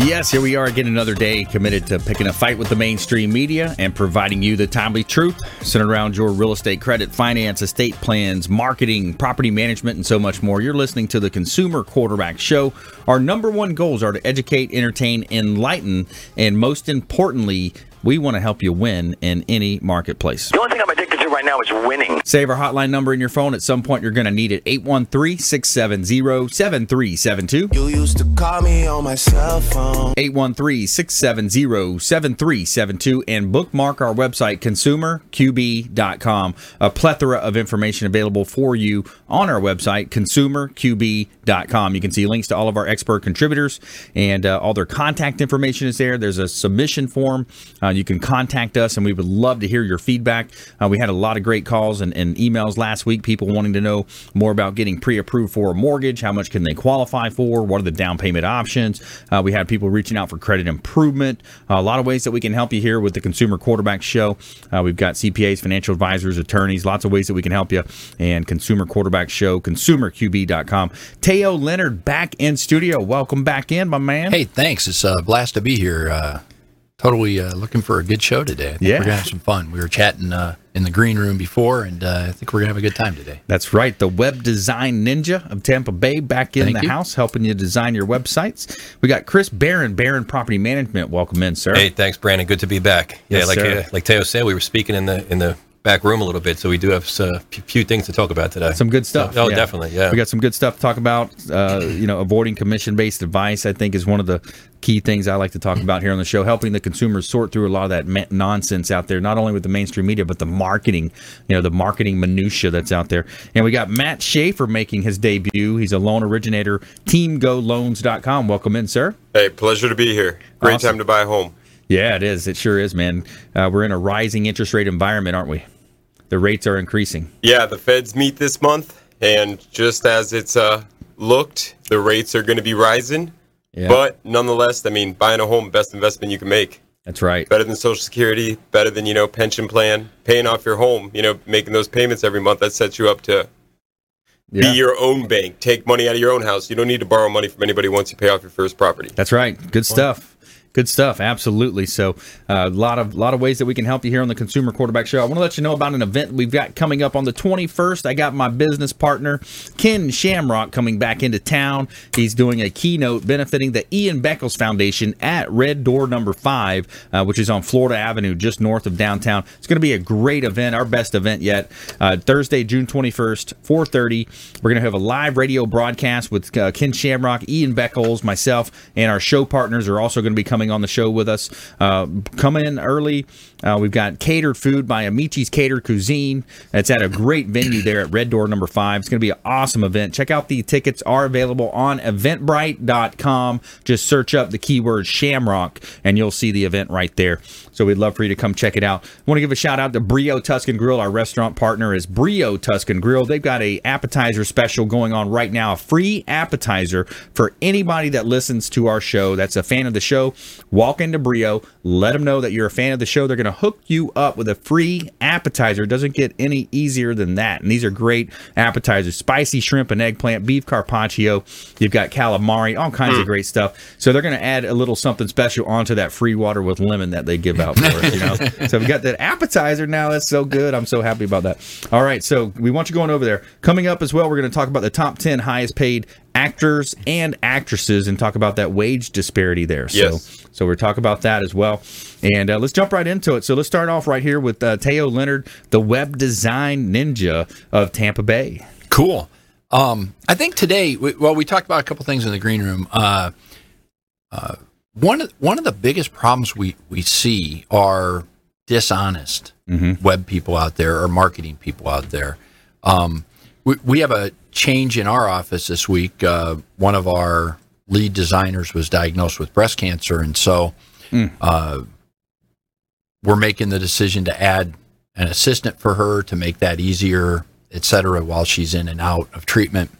Yes, here we are again another day committed to picking a fight with the mainstream media and providing you the timely truth centered around your real estate credit, finance, estate plans, marketing, property management, and so much more. You're listening to the Consumer Quarterback Show. Our number one goals are to educate, entertain, enlighten, and most importantly, we want to help you win in any marketplace. The only thing I'm addicted to right now is winning. Save our hotline number in your phone. At some point, you're going to need it 813 670 7372. You used to call me on my cell phone. 813 670 7372 and bookmark our website, consumerqb.com. A plethora of information available for you on our website, consumerqb.com. You can see links to all of our expert contributors and uh, all their contact information is there. There's a submission form. Uh, you can contact us, and we would love to hear your feedback. Uh, we had a lot of great calls and, and emails last week, people wanting to know more about getting pre approved for a mortgage. How much can they qualify for? What are the down payment options? Uh, we had people reaching out for credit improvement. a lot of ways that we can help you here with the Consumer Quarterback Show. Uh, we've got CPAs, financial advisors, attorneys, lots of ways that we can help you. And Consumer Quarterback Show, consumerqb.com. Teo Leonard back in studio. Welcome back in, my man. Hey, thanks. It's a blast to be here. Totally uh, looking for a good show today. I think Yeah. we're gonna have some fun. We were chatting uh, in the green room before, and uh, I think we're gonna have a good time today. That's right. The web design ninja of Tampa Bay back in Thank the you. house, helping you design your websites. We got Chris Baran, Baran Property Management. Welcome in, sir. Hey, thanks, Brandon. Good to be back. Yes, yeah, like sir. uh, like Teo said, we were speaking in the in the back room a little bit, so we do have a few, few things to talk about today. Some good stuff. Oh, yeah. definitely. Yeah. We got some good stuff to talk about. Uh, you know, avoiding commission based advice, I think, is one of the key things I like to talk about here on the show, helping the consumers sort through a lot of that ma- nonsense out there, not only with the mainstream media, but the marketing, you know, the marketing minutia that's out there. And we got Matt Schafer making his debut. He's a loan originator, teamgoloans.com. Welcome in, sir. Hey, pleasure to be here. Great Awesome. time to buy a home. Yeah, it is. It sure is, man. Uh, we're in a rising interest rate environment, aren't we? The rates are increasing. Yeah, the Feds meet this month, and just as it's uh, looked, the rates are going to be rising. Yeah, But nonetheless, I mean, buying a home, best investment you can make. that's right. Better than Social Security, better than, you know, pension plan, paying off your home, you know, making those payments every month. That sets you up to Yeah. be your own bank, take money out of your own house. You don't need to borrow money from anybody once you pay off your first property. That's right. Good stuff. Good stuff. Absolutely. So, a lot of lot of ways that we can help you here on the Consumer Quarterback Show. I want to let you know about an event we've got coming up on the 21st. I got my business partner Ken Shamrock coming back into town. He's doing a keynote benefiting the Ian Beckles Foundation at Red Door Number Five, uh, which is on Florida Avenue, just north of downtown. It's going to be a great event, our best event yet. Uh, Thursday, June 21st, 4:30. We're going to have a live radio broadcast with uh, Ken Shamrock, Ian Beckles, myself, and our show partners are also going to be coming on the show with us. Uh, come in early. Uh, we've got catered food by Amici's Catered Cuisine. It's at a great venue there at Red Door Number Five. It's going to be an awesome event. Check out the tickets are available on Eventbrite.com. Just search up the keyword Shamrock, and you'll see the event right there. So we'd love for you to come check it out. I want to give a shout out to Brio Tuscan Grille. Our restaurant partner is Brio Tuscan Grille. They've got a appetizer special going on right now, a free appetizer for anybody that listens to our show. That's a fan of the show. Walk into Brio, let them know that you're a fan of the show. They're going to hook you up with a free appetizer. It doesn't get any easier than that. And these are great appetizers: spicy shrimp and eggplant, beef carpaccio. You've got calamari, all kinds of mm. great stuff. So they're going to add a little something special onto that free water with lemon that they give out for us. You know, so we've got that appetizer now. That's so good. I'm so happy about that. All right, so we want you going over there. Coming up as well, we're going to talk about the top ten highest paid actors and actresses and talk about that wage disparity there. So, Yes. so we're talking about that as well. And uh, let's jump right into it. So let's start off right here with uh, Teo Leonard, the web design ninja of Tampa Bay. Cool. Um, I think today, we, well, we talked about a couple things in the green room. Uh, uh, one of one of the biggest problems we we see are dishonest web people out there or marketing people out there. Um, we, we have a change in our office this week. Uh, one of our lead designers was diagnosed with breast cancer, and so Uh, we're making the decision to add an assistant for her to make that easier, et cetera, while she's in and out of treatment.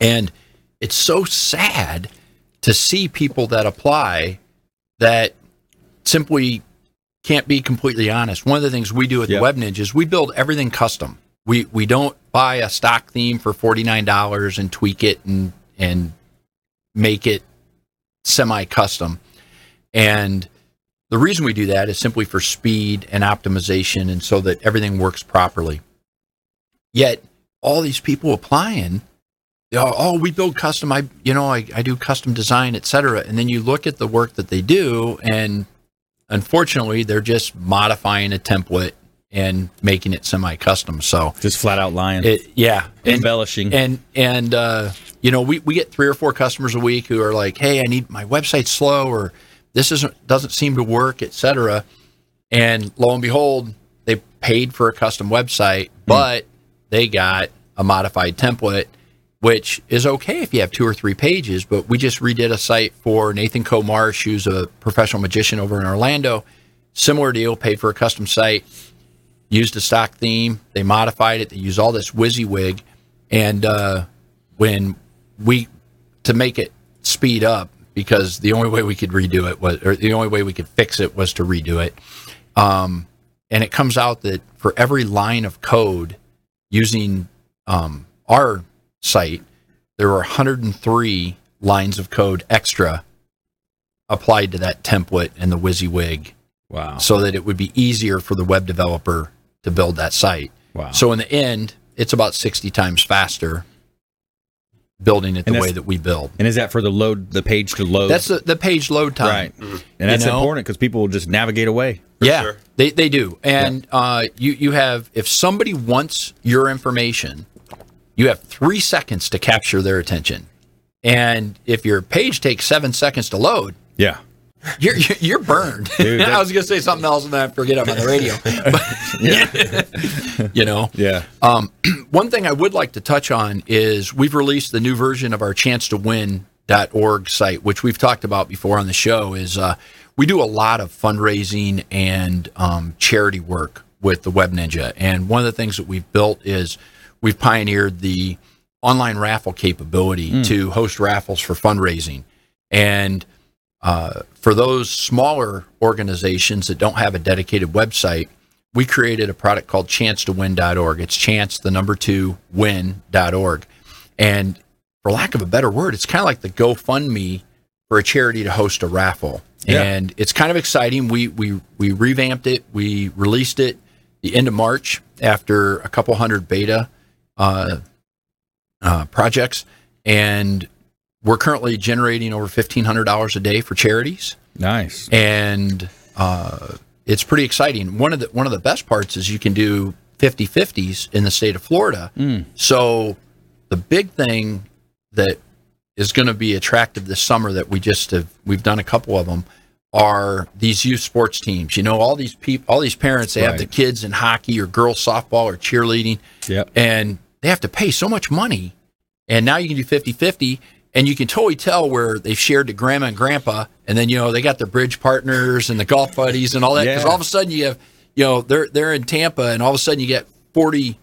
And it's so sad to see people that apply that simply can't be completely honest. One of the things we do at Yeah. the Web Ninja is we build everything custom. We we don't buy a stock theme for forty nine dollars and tweak it and and make it semi custom. And the reason we do that is simply for speed and optimization and so that everything works properly. Yet all these people applying, oh, we build custom. I, you know, I, I do custom design, et cetera. And then you look at the work that they do, and unfortunately, they're just modifying a template and making it semi-custom. So, Just flat out lying, it, yeah, embellishing. and and uh, you know, we, we get three or four customers a week who are like, "Hey, I need my website slow," or "This isn't doesn't seem to work," et cetera. And lo and behold, they paid for a custom website, but they got a modified template, which is okay if you have two or three pages. But we just redid a site for Nathan Comarsh, who's a professional magician over in Orlando. Similar deal, paid for a custom site, used a stock theme. They modified it. They use all this WYSIWYG, and uh, when we to make it speed up because the only way we could redo it was, or the only way we could fix it was to redo it. Um, and it comes out that for every line of code using um, our site, there were 103 lines of code extra applied to that template and the WYSIWYG wow. so that it would be easier for the web developer to build that site. Wow. So in the end, it's about 60 times faster building it the way that we build. and is that for the load, the page to load? That's the, the page load time. right. And that's You know? important because people will just navigate away. yeah, sure. they, they do. And uh, you, you have, if somebody wants your information, you have three seconds to capture their attention. And if your page takes seven seconds to load, Yeah. You're you're, burned. Dude, I was going to say something else and then I forget I'm on the radio. But, you know, Yeah. Um, one thing I would like to touch on is we've released the new version of our chance to win.org site, which we've talked about before on the show. Is uh, we do a lot of fundraising and um, charity work with the Web Ninja, and one of the things that we've built is we've pioneered the online raffle capability to host raffles for fundraising, and uh, for those smaller organizations that don't have a dedicated website, we created a product called chance to win.org. It's chance, the number two, win.org. And for lack of a better word, it's kind of like the GoFundMe for a charity to host a raffle. Yeah. And it's kind of exciting. We, we, we revamped it, we released it the end of March after a couple hundred beta uh, uh, projects. And we're currently generating over $1,500 a day for charities Nice. and uh, it's pretty exciting. One of the one of the best parts is you can do 50-50s in the state of Florida. So the big thing that is going to be attractive this summer that we just have we've done a couple of them are these youth sports teams. You know, all these people, all these parents, they have the kids in hockey or girls softball or cheerleading, Yep. and they have to pay so much money. And now you can do 50 50, and you can totally tell where they've shared to grandma and grandpa. And then, you know, they got their bridge partners and the golf buddies and all that. Because Yeah. all of a sudden you have, you know, they're, they're in Tampa, and all of a sudden you get 40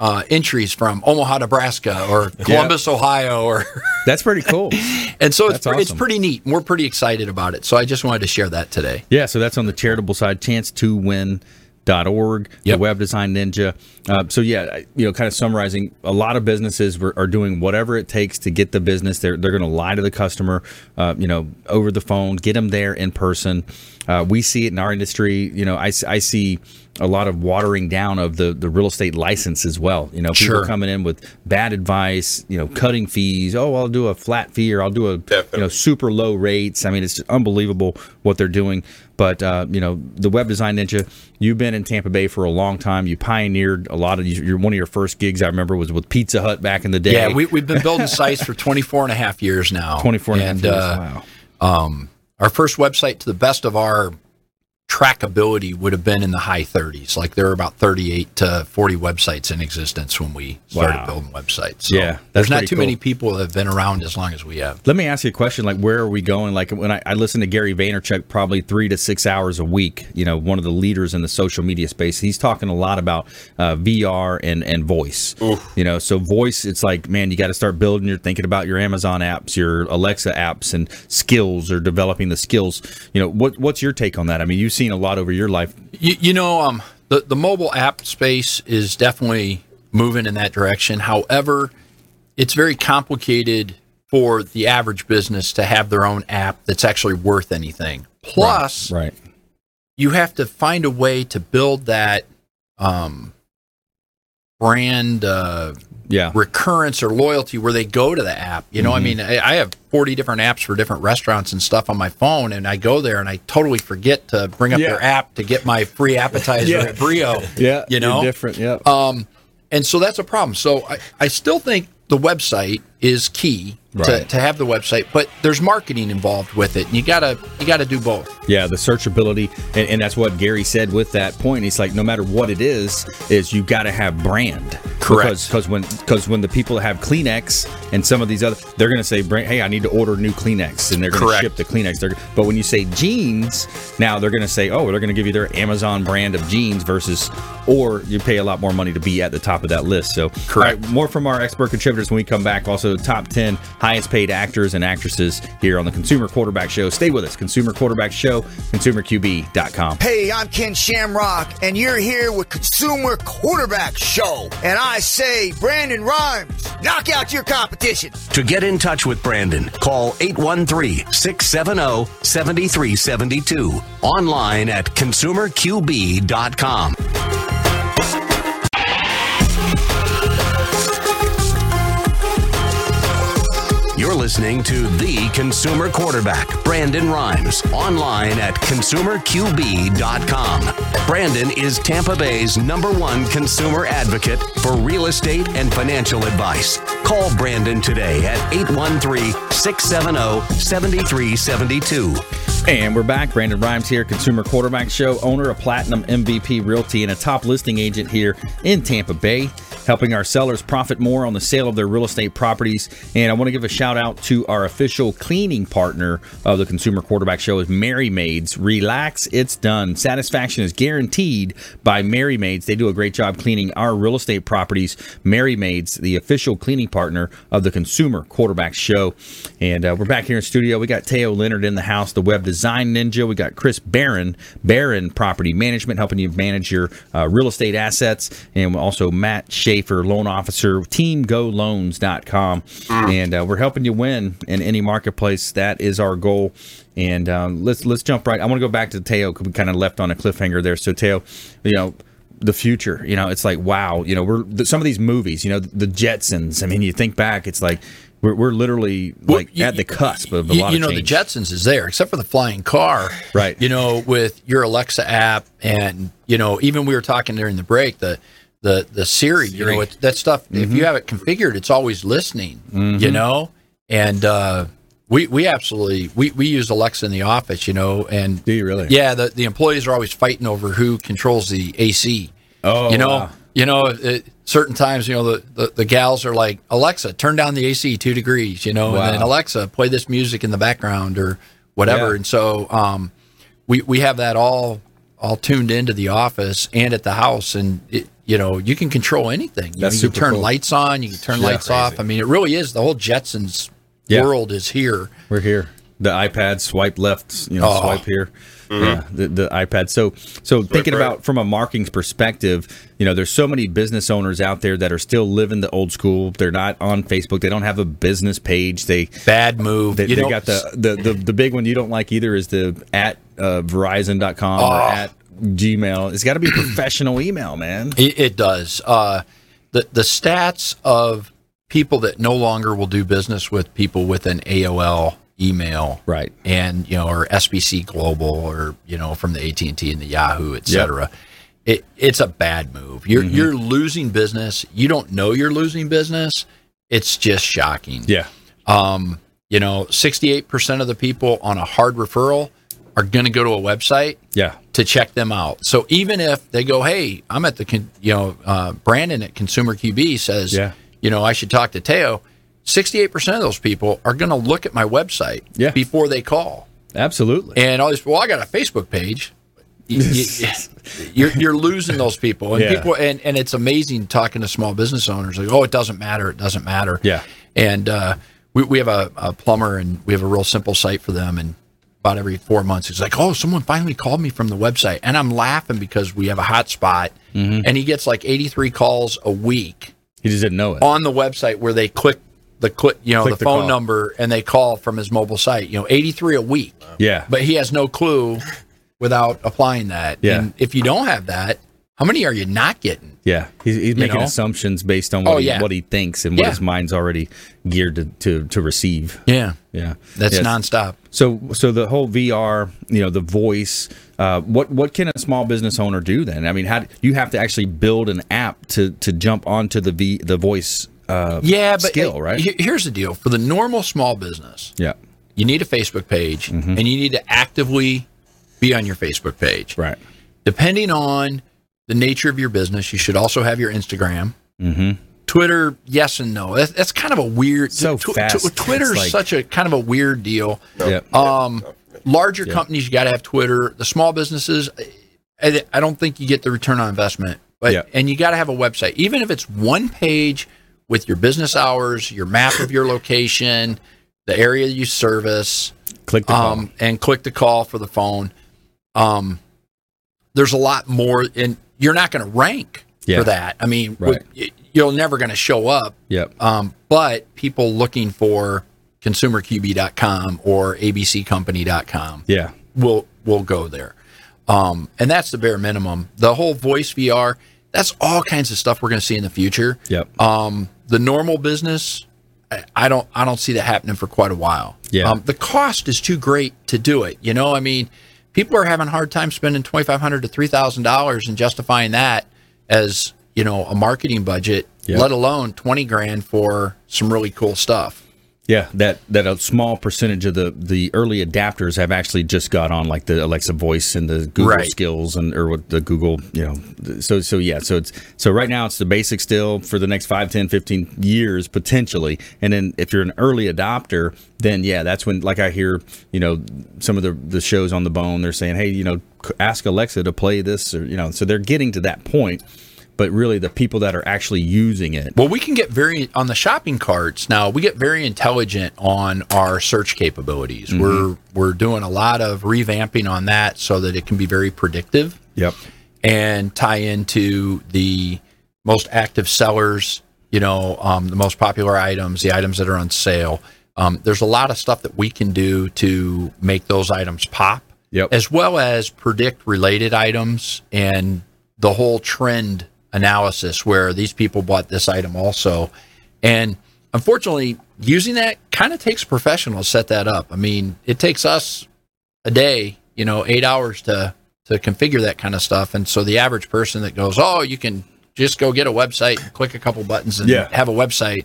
uh, entries from Omaha, Nebraska or Columbus, Ohio. or That's pretty cool. And so it's, pre- it's pretty neat. and We're pretty excited about it. So I just wanted to share that today. Yeah, so that's on the charitable side, chance to win. Org, Yep. the web design ninja. Uh, so yeah, you know, kind of summarizing, a lot of businesses are doing whatever it takes to get the business. They're they're going to lie to the customer, uh, you know, over the phone, get them there in person. Uh, we see it in our industry. You know, I, I see a lot of watering down of the the real estate license as well. You know, people Sure. coming in with bad advice. You know, cutting fees. Oh, I'll do a flat fee or I'll do a you know super low rates. I mean, it's just unbelievable what they're doing. But uh, you know, the web design ninja, you've been in Tampa Bay for a long time. You pioneered a lot of your one of your first gigs. I remember was with Pizza Hut back in the day. Yeah, we, we've been building sites for 24 and a half years now. 24 and a half years. uh, wow. um, our first website, to the best of our trackability would have been in the high 30s. Like there were about 38 to 40 websites in existence when we started Wow. building websites. So Yeah, that's there's not too cool. many people that have been around as long as we have. Let me ask you a question. Like, where are we going? Like, when I, I listen to Gary Vaynerchuk probably three to six hours a week, you know, one of the leaders in the social media space, he's talking a lot about uh, VR and, and voice. You know, so voice, it's like, man, you got to start building. You're thinking about your Amazon apps, your Alexa apps, and skills or developing the skills. You know, what what's your take on that? I mean, you've seen a lot over your life. You, you know, um, the the mobile app space is definitely moving in that direction. However, it's very complicated for the average business to have their own app that's actually worth anything. Plus, right. you have to find a way to build that um, brand uh, Yeah. recurrence or loyalty where they go to the app. You know, I Mm-hmm. mean, I, I have 40 different apps for different restaurants and stuff on my phone, and I go there and I totally forget to bring up Yeah. their app to get my free appetizer Yeah. at Brio. Yeah. You know? different. Yeah. Um, and so that's a problem. So I, I still think the website is key Right. to have the website, but there's marketing involved with it, and you gotta you gotta do both. Yeah, the searchability, and, and that's what Gary said with that point. He's like, no matter what it is, is you got to have brand. Correct. Because when because when the people have Kleenex and some of these other, they're to say, hey, I need to order new Kleenex, and they're to Correct. ship the Kleenex. They're, but when you say jeans, now they're to say, oh, they're to give you their Amazon brand of jeans versus, or you pay a lot more money to be at the top of that list. So, Correct. right, more from our expert contributors when we come back. Also, top 10 highest paid actors and actresses here on the Consumer Quarterback Show. Stay with us. Consumer Quarterback Show, consumerqb.com. Hey, I'm Ken Shamrock, and you're here with Consumer Quarterback Show. And I say, Brandon Rhymes, knock out your competition. To get in touch with Brandon, call 813 670 7372. Online at consumerqb.com. listening to The Consumer Quarterback, Brandon Rhymes, online at consumerqb.com. Brandon is Tampa Bay's number one consumer advocate for real estate and financial advice. Call Brandon today at 813 670 7372. And we're back. Brandon Rhymes here, Consumer Quarterback Show, owner of Platinum MVP Realty and a top listing agent here in Tampa Bay, helping our sellers profit more on the sale of their real estate properties. And I want to give a shout out to our official cleaning partner of the Consumer Quarterback Show is Merry Maids. Relax, it's done. Satisfaction is guaranteed by Merry Maids. They do a great job cleaning our real estate properties. Merry Maids, the official cleaning partner of the Consumer Quarterback Show. And uh, we're back here in studio. We got Teo Leonard in the house, the web design ninja. We got Chris Baran, Baran Property Management, helping you manage your uh, real estate assets. And also Matt Schafer, loan officer, teamgoloans.com. And uh, we're helping you win in any marketplace. That is our goal. And um, let's let's jump right. I want to go back to Teo because we kind of left on a cliffhanger there. So Teo, you know, the future. You know, it's like wow. You know, we're th- some of these movies. You know, the Jetsons. I mean, you think back, it's like we're, we're literally like you- at the cusp of a you, lot you know change. the Jetsons is there, except for the flying car, Right. You know, with your Alexa app, and you know, even we were talking during the break the the the Siri, you know, that stuff. If Mm-hmm. you have it configured, it's always listening. You know, and uh, we we absolutely we we use Alexa in the office, you know, and Do you really? Yeah, the the employees are always fighting over who controls the AC. Oh, you know. wow. You know, it, certain times, you know, the, the, the gals are like, Alexa, turn down the AC two degrees, you know, and then Alexa, play this music in the background or whatever. Yeah. And so um, we, we have that all all tuned into the office and at the house. And, it, you know, you can control anything. You, That's know, you can turn cool. lights on, you can turn lights off. I mean, it really is the whole Jetsons Yeah. world is here. We're here. The iPad swipe left, you know, Oh. swipe here. Yeah, the, the iPad. So, so thinking right. about from a marketing perspective, you know, there's so many business owners out there that are still living the old school. They're not on Facebook. They don't have a business page. They Bad move. they, you they got the, the the the big one you don't like either is the at uh, Verizon.com or Oh. at Gmail. It's got to be a professional email, man. It, it does. Uh, the the stats of people that no longer will do business with people with an AOL email, Right. and you know, or SBC Global, or you know, from the AT and T and the Yahoo, et cetera. It, it's a bad move. You're Mm-hmm. you're losing business. You don't know you're losing business. It's just shocking. Yeah. Um, you know, 68% of the people on a hard referral are going to go to a website Yeah. To check them out. So even if they go, hey, I'm at the con- you know uh, Brandon at Consumer QB says, Yeah. you know, I should talk to Teo. 68% of those people are going to look at my website Yeah. before they call. Absolutely. And all this, well, I got a Facebook page. You, you, you're, you're losing those people, and Yeah. people, and, and it's amazing talking to small business owners. Like, oh, it doesn't matter, it doesn't matter. Yeah. And uh, we we have a, a plumber, and we have a real simple site for them, and about every four months, he's like, oh, someone finally called me from the website, and I'm laughing because we have a hotspot, Mm-hmm. and he gets like 83 calls a week he just didn't know it. on the website where they click the click, you know, Click the the phone call. number, and they call from his mobile site. You know, 83 a week Yeah. but he has no clue without applying that. Yeah. And if you don't have that, how many are you not getting? Yeah, he's, he's making know? assumptions based on what, Oh, he, yeah. what he thinks and what Yeah. his mind's already geared to, to, to receive. Yeah. Yeah, That's Yes. nonstop. So, so the whole VR, you know, the voice. Uh, what what can a small business owner do then? I mean, how do, you have to actually build an app to to jump onto the v, the voice uh, Yeah, but skill, uh, right? Here's the deal: for the normal small business, yeah, you need a Facebook page, Mm-hmm. and you need to actively be on your Facebook page. right. Depending on the nature of your business, you should also have your Instagram. Mm-hmm. Twitter, yes and no. That's, that's kind of a weird. So tw- tw- fast. Twitter's It's like- such a kind of a weird deal. Yeah. Um, larger companies, you got to have Twitter. The small businesses, I, I don't think you get the return on investment. But Yeah. and you got to have a website, even if it's one page with your business hours, your map of your location, the area you service, Click the call. um, and click the call for the phone. Um, there's a lot more, and you're not going to rank Yeah. for that. I mean, Right. with- you're never going to show up. Yep. Um, but people looking for consumerqb.com or abccompany.com Yeah. will will go there. Um, and that's the bare minimum. The whole voice VR, that's all kinds of stuff we're going to see in the future. Yep. Um, the normal business, I, don't I don't see that happening for quite a while. Yeah. Um, the cost is too great to do it. You know, I mean, people are having a hard time spending twenty five hundred to three thousand dollars and justifying that as you know a marketing budget, Yep. let alone twenty grand for some really cool stuff. Yeah, that that a small percentage of the the early adapters have actually just got on like the Alexa voice and the Google Right. skills and or what the Google, you know. So so yeah, so it's so right now it's the basic still for the next 5, 10, 15 years potentially. And then if you're an early adopter, then yeah, that's when like I hear, you know, some of the the shows on the bone they're saying, "Hey, you know, ask Alexa to play this or you know." So they're getting to that point. But really the people that are actually using it. Well, we can get very on the shopping carts now. We get very intelligent on our search capabilities. We're we're doing a lot of revamping on that so that it can be very predictive Yep. and tie into the most active sellers. You know, um, the most popular items, the items that are on sale. Um, there's a lot of stuff that we can do to make those items pop, Yep. as well as predict related items and the whole trend analysis where these people bought this item also. And unfortunately, using that kind of takes a professional to set that up. I mean, it takes us a day, you know, eight hours to to configure that kind of stuff. And so the average person that goes, oh, you can just go get a website and click a couple buttons and Yeah. have a website.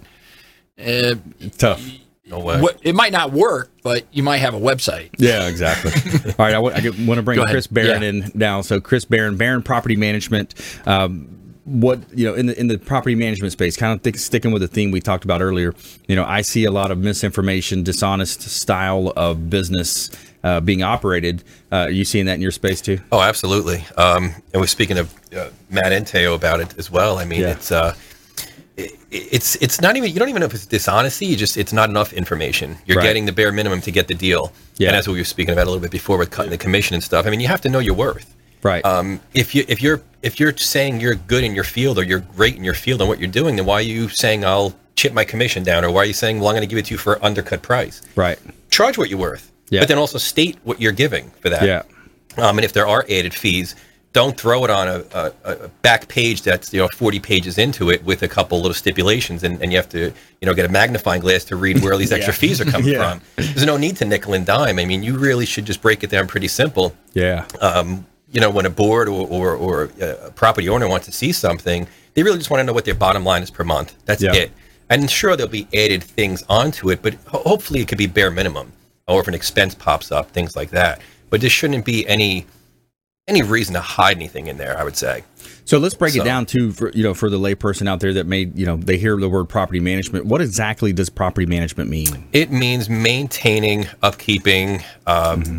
Uh, Tough. No way. what, it might not work, but you might have a website. Yeah, exactly. All right, I want to bring Chris Baran Yeah. in now. So Chris Baran, Baran Property Management. Um, what you know in the in the property management space, kind of th- sticking with the theme we talked about earlier. You know, I see a lot of misinformation, dishonest style of business uh, being operated. Uh, are you seeing that in your space too? Oh, absolutely. Um, and we're speaking of uh, Matt and Teo about it as well. I mean, Yeah. it's uh, it, it's it's not even you don't even know if it's dishonesty. You just it's not enough information. You're Right. getting the bare minimum to get the deal. Yeah. And that's what we were speaking about a little bit before with cutting the commission and stuff. I mean, you have to know your worth. Right. Um, if you if you're if you're saying you're good in your field or you're great in your field and what you're doing, then why are you saying I'll chip my commission down, or why are you saying well I'm going to give it to you for undercut price? right. Charge what you're worth, Yeah. but then also state what you're giving for that. Yeah. Um, and if there are added fees, don't throw it on a, a, a back page that's you know 40 pages into it with a couple little stipulations, and, and you have to you know get a magnifying glass to read where these extra fees are coming Yeah. from. There's no need to nickel and dime. I mean, you really should just break it down pretty simple Yeah. um, you know, when a board or, or, or a property owner wants to see something, they really just want to know what their bottom line is per month. That's Yeah. it. And sure, there'll be added things onto it, but ho- hopefully it could be bare minimum. Or if an expense pops up, things like that. But there shouldn't be any any reason to hide anything in there. I would say. So let's break it down to for you know for the layperson out there that may you know they hear the word property management. What exactly does property management mean? It means maintaining, upkeeping,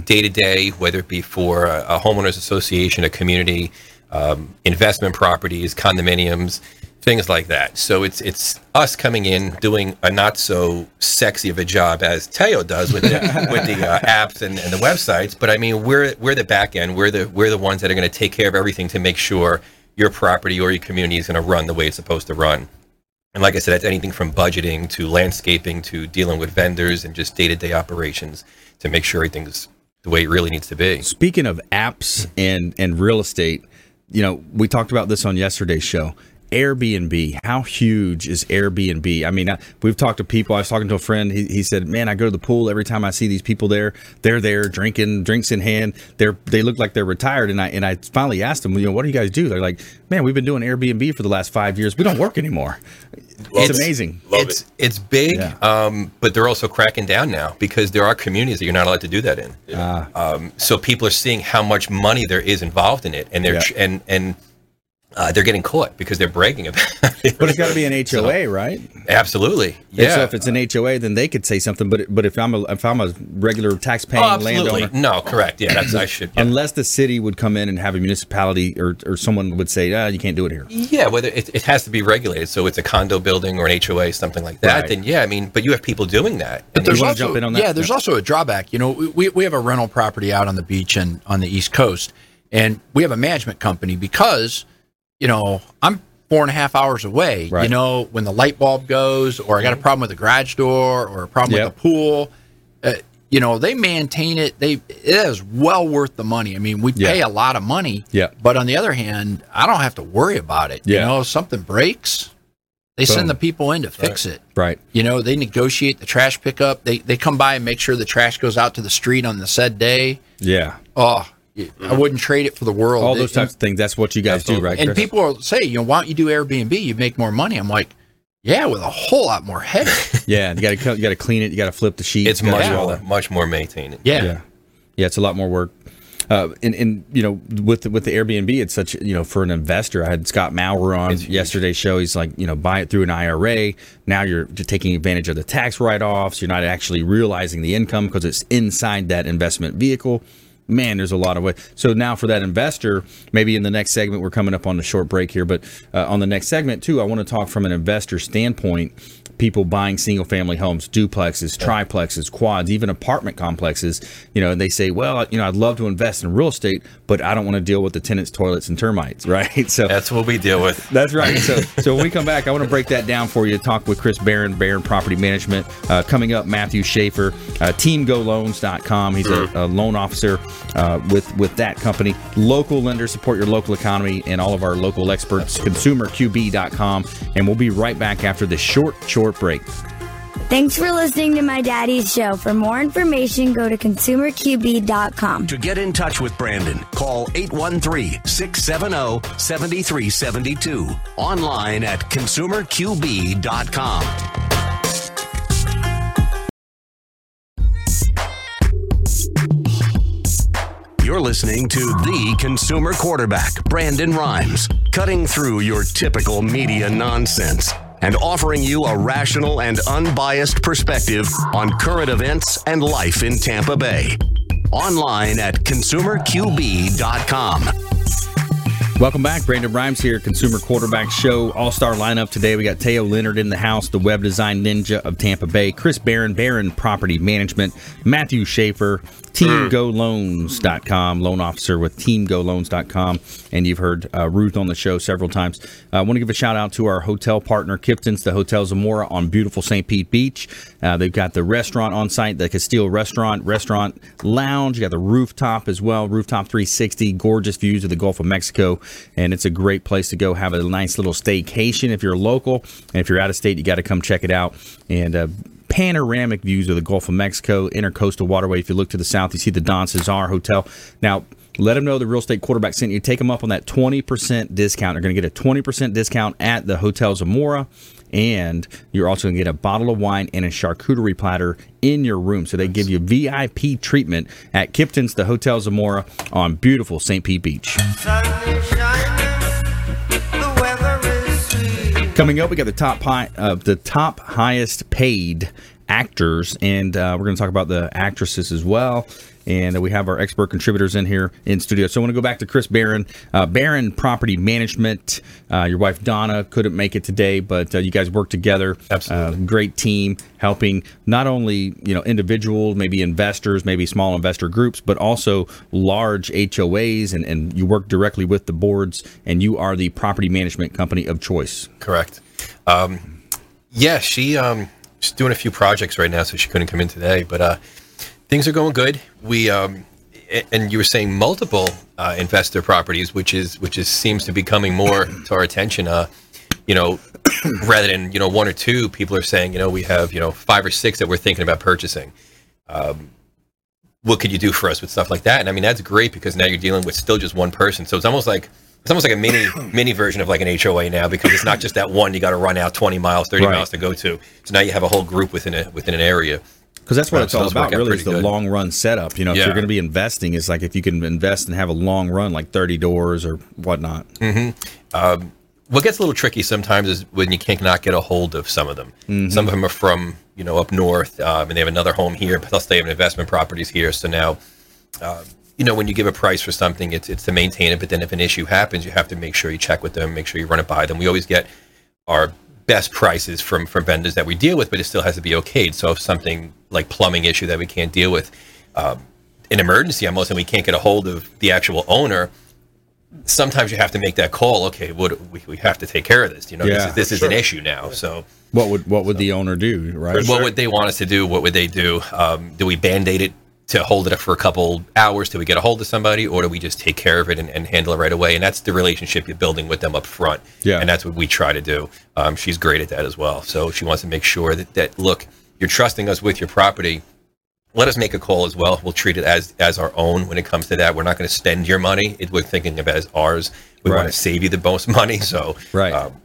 day to day, whether it be for a, a homeowners association, a community, um, investment properties, condominiums, things like that. So it's it's us coming in doing a not so sexy of a job as Teo does with the with the uh, apps and, and the websites. But I mean, we're we're the back end. We're the we're the ones that are going to take care of everything to make sure your property or your community is going to run the way it's supposed to run. And like I said, that's anything from budgeting to landscaping to dealing with vendors and just day to day operations to make sure everything's the way it really needs to be. Speaking of apps and and real estate, you know we talked about this on yesterday's show. Airbnb, how huge is Airbnb? I mean, I, we've talked to people. I was talking to a friend. He, he said, "Man, I go to the pool every time I see these people there. They're there drinking, drinks in hand. They're they look like they're retired." And I and I finally asked them, "You know, what do you guys do?" They're like, "Man, we've been doing Airbnb for the last five years. We don't work anymore. It's, It's- amazing." Love it's it. it's big, Yeah. um, but they're also cracking down now because there are communities that you're not allowed to do that in. Ah. Um, so people are seeing how much money there is involved in it, and they're Yeah. and and uh, they're getting caught because they're bragging about it. But it's got to be an HOA, right? Absolutely, And So if it's an HOA, then they could say something. But but if I'm a if I'm a regular tax paying oh, landowner, No, correct. Yeah, that's I should. Yeah. unless the city would come in and have a municipality or, or someone would say, ah, you can't do it here. Yeah, whether it, it has to be regulated, so it's a condo building or an HOA, something like that. Right. Then yeah, I mean, but you have people doing that. But And there's wanna also jump in on that? yeah, there's Yeah. also a drawback. You know, we we have a rental property out on the beach and on the East Coast, and we have a management company because, you know, I'm four and a half hours away. Right. You know, when the light bulb goes, or I got a problem with the garage door, or a problem Yep. with the pool. Uh, you know, they maintain it. They it is well worth the money. I mean, we Yeah. pay a lot of money. Yeah. But on the other hand, I don't have to worry about it. Yeah. You know, if something breaks, they Boom. send the people in to fix it. Right. You know, they negotiate the trash pickup. They they come by and make sure the trash goes out to the street on the said day. Yeah. Oh, I wouldn't trade it for the world. All those It- types of things. That's what you guys do, right? And Chris? people will say, you know, why don't you do Airbnb? You make more money. I'm like, yeah, with a whole lot more headache. yeah, you got to you got to clean it. You got to flip the sheets. it's much more, that. much more maintaining. yeah. Yeah, yeah, it's a lot more work. Uh, and, and you know with the, with the Airbnb, it's such you know for an investor. I had Scott Maurer on It's huge. yesterday's show. He's like, you know, buy it through an IRA. Now you're just taking advantage of the tax write offs. You're not actually realizing the income because it's inside that investment vehicle. Man, there's a lot of way. So now for that investor, maybe in the next segment, we're coming up on the short break here, but uh, on the next segment too, I want to talk from an investor standpoint. People buying single family homes, duplexes, triplexes, quads, even apartment complexes. You know, and they say, well, you know, I'd love to invest in real estate, but I don't want to deal with the tenants' toilets and termites, right? So That's what we deal with. that's right. So, so when we come back, I want to break that down for you. Talk with Chris Baran, Baran Property Management. Uh, coming up, Matthew Schafer, uh, TeamGoLoans.com. He's a, a loan officer uh, with with that company. Local lenders support your local economy, and all of our local experts. ConsumerQB.com, and we'll be right back after this short, short break. Thanks for listening to my daddy's show. For more information, go to consumerqb.com. To get in touch with Brandon, call 813 670 7372. Online at consumerqb.com. You're listening to the consumer quarterback, Brandon Rhymes, cutting through your typical media nonsense and offering you a rational and unbiased perspective on current events and life in Tampa Bay. Online at consumerqb.com. Welcome back. Brandon Rhymes here, Consumer Quarterback Show. All star lineup today. We got Teo Leonard in the house, the web design ninja of Tampa Bay, Chris Baran, Baran Property Management, Matthew Schafer, TeamGoLoans.com, loan officer with TeamGoLoans.com. And you've heard uh, Ruth on the show several times. I want to give a shout out to our hotel partner, Kipton's, the Hotel Zamora on beautiful St. Pete Beach. Uh, they've got the restaurant on site, the Castile Restaurant, Restaurant Lounge. You got the rooftop as well, Rooftop 360, gorgeous views of the Gulf of Mexico. And it's a great place to go have a nice little staycation if you're local. And if you're out of state, you got to come check it out. And uh, panoramic views of the Gulf of Mexico, intercoastal waterway. If you look to the south, you see the Don Cesar Hotel. Now, Let them know the real estate quarterback sent you. Take them up on that 20% discount. They're going to get a 20% discount at the Hotel Zamora. And you're also going to get a bottle of wine and a charcuterie platter in your room. So they give you VIP treatment at Kipton's, the Hotel Zamora on beautiful St. Pete Beach. Coming up, we got the top high, uh, the top highest paid actors, and uh, we're going to talk about the actresses as well. And we have our expert contributors in here in studio. So I want to go back to Chris Baran, uh, Baran Property Management. Uh, your wife Donna couldn't make it today, but uh, you guys work together. Absolutely. Uh, great team, helping not only you know individuals, maybe investors, maybe small investor groups, but also large HOAs, and, and you work directly with the boards. And you are the property management company of choice. Correct. Um, yeah, she um, she's doing a few projects right now, so she couldn't come in today. But uh, things are going good. We um, and you were saying multiple uh, investor properties, which is which is seems to be coming more to our attention. Uh, you know, rather than you know one or two, people are saying you know we have you know five or six that we're thinking about purchasing. Um, what could you do for us with stuff like that? And I mean that's great because now you're dealing with still just one person, so it's almost like it's almost like a mini mini version of like an HOA now because it's not just that one you got to run out 20 miles, 30 Right. miles to go to. So now you have a whole group within a within an area. Because that's what Um, it's so all about, really, is the good. long run setup. You know, if you're going to be investing, it's like if you can invest and have a long run, like 30 doors or whatnot. what gets a little tricky sometimes is when you can't not get a hold of some of them. Some of them are from you know up north, um, and they have another home here. Plus, they have investment properties here. So now, um, you know, when you give a price for something, it's it's to maintain it. But then if an issue happens, you have to make sure you check with them, make sure you run it by them. We always get our best prices from from vendors that we deal with, but it still has to be okayed. So if something like plumbing issue that we can't deal with, um, an emergency almost, and we can't get a hold of the actual owner sometimes you have to make that call. Okay, what we, we have to take care of this. You know, Yeah, this is, this is an issue now. So, What would what would the owner do, right? what would they want us to do? What would they do? Um, do we band aid it to hold it up for a couple hours till we get a hold of somebody, or do we just take care of it and, and handle it right away? And that's the relationship you're building with them up front. Yeah. and that's what we try to do. Um, she's great at that as well. So she wants to make sure that that look, you're trusting us with your property let us make a call as well. We'll treat it as as our own when it comes to that. We're not going to spend your money. It, we're thinking of it as ours. We want to save you the most money. So Right. um,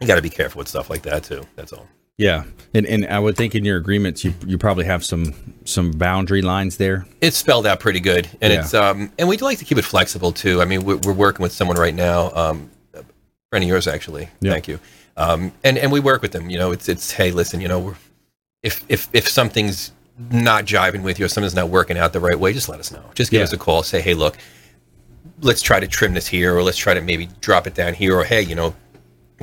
you got to be careful with stuff like that too. That's all. Yeah, and and I would think in your agreements you you probably have some some boundary lines there. It's spelled out pretty good, and Yeah. it's um and we do like to keep it flexible too. I mean, we're, we're working with someone right now, um, a friend of yours actually. Yeah. Thank you. Um, and and we work with them. You know, it's it's hey, listen, you know, we're, if if if something's not jiving with you or something's not working out the right way, just let us know. Just give Yeah. us a call. Say, hey, look, let's try to trim this here, or let's try to maybe drop it down here, or hey, you know,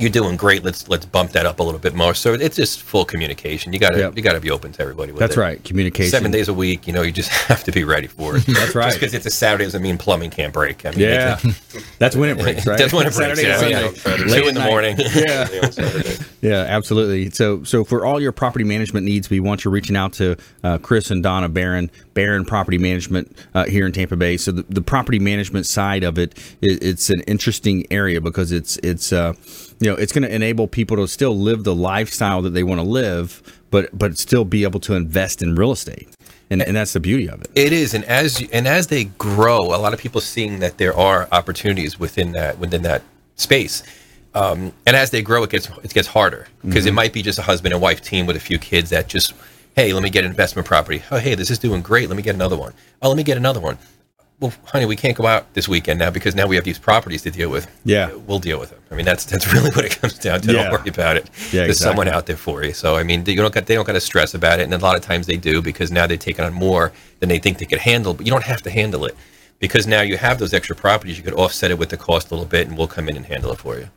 you're doing great. Let's let's bump that up a little bit more. So it's just full communication. You gotta Yep. you gotta be open to everybody. With That's it. right, communication. Seven days a week, you know, you just have to be ready for it. That's right. Just because it's a Saturday doesn't mean plumbing can't break. I mean, Yeah, that's when it breaks, right? That's when it breaks. Saturday yeah, Sunday. yeah. Two in the morning. Yeah. Yeah, absolutely. So, so for all your property management needs, we want you reaching out to uh, Chris and Donna Baran, Baran Property Management uh, here in Tampa Bay. So, the, the property management side of it, it, it's an interesting area because it's it's uh, you know it's going to enable people to still live the lifestyle that they want to live, but but still be able to invest in real estate, and and that's the beauty of it. It is, and as you- and as they grow, a lot of people seeing that there are opportunities within that within that space. Um, and as they grow, it gets it gets harder because it might be just a husband and wife team with a few kids that just, hey, let me get an investment property. Oh, hey, this is doing great. Let me get another one. Oh, let me get another one. Well, honey, we can't go out this weekend now because now we have these properties to deal with. Yeah. we'll deal with them. I mean, that's that's really what it comes down to. Yeah. Don't worry about it. Yeah, There's someone out there for you. So I mean, they don't got they don't got to stress about it, and a lot of times they do because now they're taking on more than they think they could handle. But you don't have to handle it because now you have those extra properties. You could offset it with the cost a little bit, and we'll come in and handle it for you.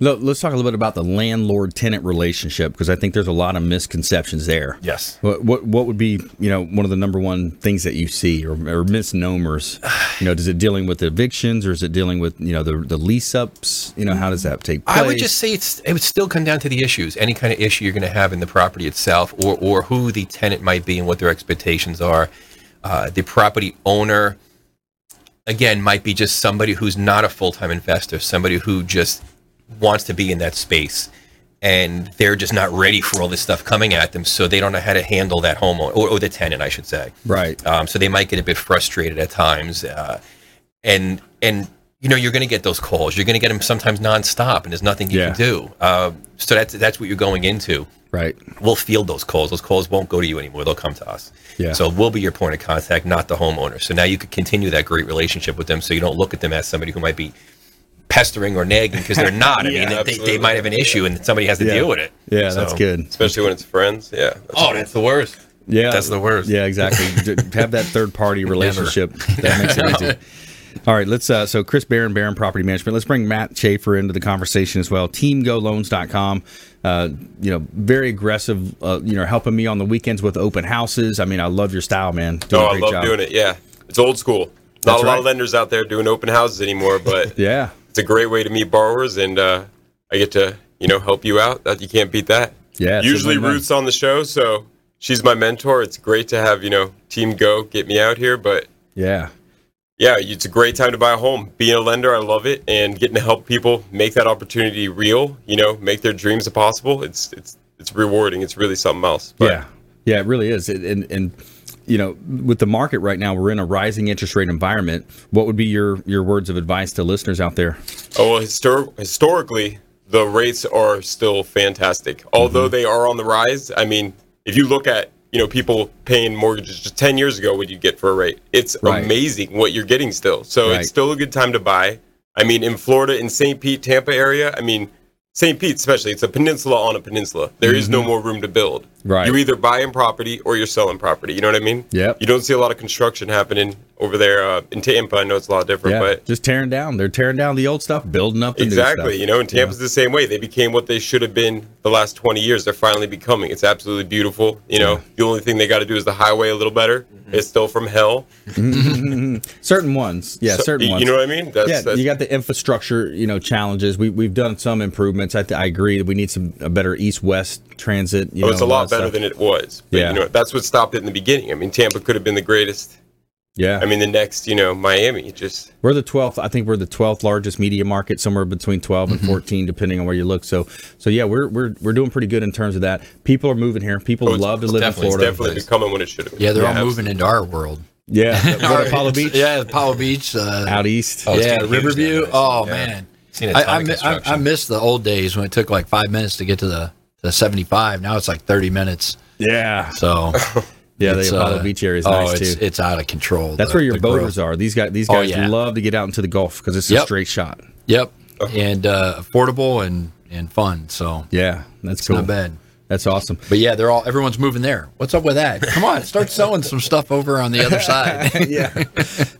Look, let's talk a little bit about the landlord-tenant relationship because I think there's a lot of misconceptions there. Yes. What, what what would be you know one of the number one things that you see or, or misnomers? You know, is it dealing with evictions or is it dealing with you know the the lease ups? You know, how does that take place? I would just say it's it would still come down to the issues. Any kind of issue you're going to have in the property itself, or or who the tenant might be and what their expectations are. Uh, the property owner, again, might be just somebody who's not a full time investor, somebody who just wants to be in that space. And they're just not ready for all this stuff coming at them, so they don't know how to handle that homeowner or, or the tenant, I should say. right. Um, so they might get a bit frustrated at times. Uh, and and you know you're going to get those calls. You're going to get them sometimes nonstop, and there's nothing you Yeah. can do. Uh, so that's that's what you're going into. Right. We'll field those calls. Those calls won't go to you anymore. They'll come to us. Yeah. So we'll be your point of contact, not the homeowner. So now you could continue that great relationship with them. So you don't look at them as somebody who might be pestering or nagging because they're not. I Yeah, mean, they, they absolutely. might have an issue and somebody has to Yeah. deal with it. Yeah, that's good. Especially when it's friends. Yeah. That's Oh, that's the worst. Yeah, That's the worst. Yeah, exactly. Have that third party relationship. That makes it easy. All right, let's. Uh, so Chris Baran, Baran Property Management. Let's bring Matt Schafer into the conversation as well. TeamGoLoans.com. Uh, you know, very aggressive. Uh, you know, helping me on the weekends with open houses. I mean, I love your style, man. Doing Oh, a I great love job. doing it. Yeah. It's old school. Not That's a lot right. of lenders out there doing open houses anymore, but Yeah, it's a great way to meet borrowers, and uh, I get to you know help you out. That you can't beat that. Yeah, Usually. Ruth's on the show, so she's my mentor. It's great to have you know Team Go get me out here, but yeah, yeah, it's a great time to buy a home. Being a lender, I love it, and getting to help people make that opportunity real. You know, make their dreams possible. It's it's it's rewarding. It's really something else. But yeah, yeah. It really is. It, and and you know, with the market right now, we're in a rising interest rate environment. What would be your your words of advice to listeners out there? Oh, well, histor- historically, the rates are still fantastic. Although Mm-hmm. they are on the rise, I mean, if you look at you know people paying mortgages just ten years ago, what you get for a rate, it's Right. amazing what you're getting still. So Right. it's still a good time to buy. I mean, in Florida, in St. Pete, Tampa area, I mean, St. Pete especially, it's a peninsula on a peninsula. There is no more room to build. Mm-hmm. Right. You're either buying property or you're selling property. You know what I mean? Yeah. You don't see a lot of construction happening over there uh, in Tampa. I know it's a lot different, Yeah, but just tearing down. They're tearing down the old stuff, building up the new Exactly. stuff. You know, and Tampa's the same way. They became what they should have been the last 20 years. They're finally becoming. It's absolutely beautiful. You know, the only thing they got to do is the highway a little better. It's still from hell. certain ones, yeah, So, certain ones. you know what I mean? That's, yeah, that's you got the infrastructure, you know, challenges. We we've done some improvements. I, th- I agree. We need some a better east-west transit. You oh, know, it's a lot that better stuff. than it was. But, Yeah. You know, that's what stopped it in the beginning. I mean, Tampa could have been the greatest. Yeah, I mean, the next, you know, Miami. Just we're the twelfth. I think we're the twelfth largest media market, somewhere between 12 Mm-hmm. and fourteen, depending on where you look. So, so yeah, we're we're we're doing pretty good in terms of that. People are moving here. People Oh, love to live in definitely- it's Florida. definitely becoming what it should have been. Yeah, they're all absolutely. moving into our world. Yeah, go to Apollo Beach, Yeah, Apollo Beach. Uh, out east. Oh, yeah, Riverview. Oh Yeah. man, Seen a I, ton I, of mi- I, construction. I miss the old days when it took like five minutes to get to the the 75. Now it's like 30 minutes. Yeah, So yeah. it's, The Apollo uh, Beach area is oh, nice it's, too. It's out of control. That's the- where your the growth. boaters are. These guys, these Oh, guys yeah. love to get out into the Gulf because it's a straight shot. Yep, and uh, affordable and and fun. So Yeah, that's it's cool. not bad. That's awesome. But yeah, they're all everyone's moving there. What's up with that? Come on, start selling some stuff over on the other side. yeah.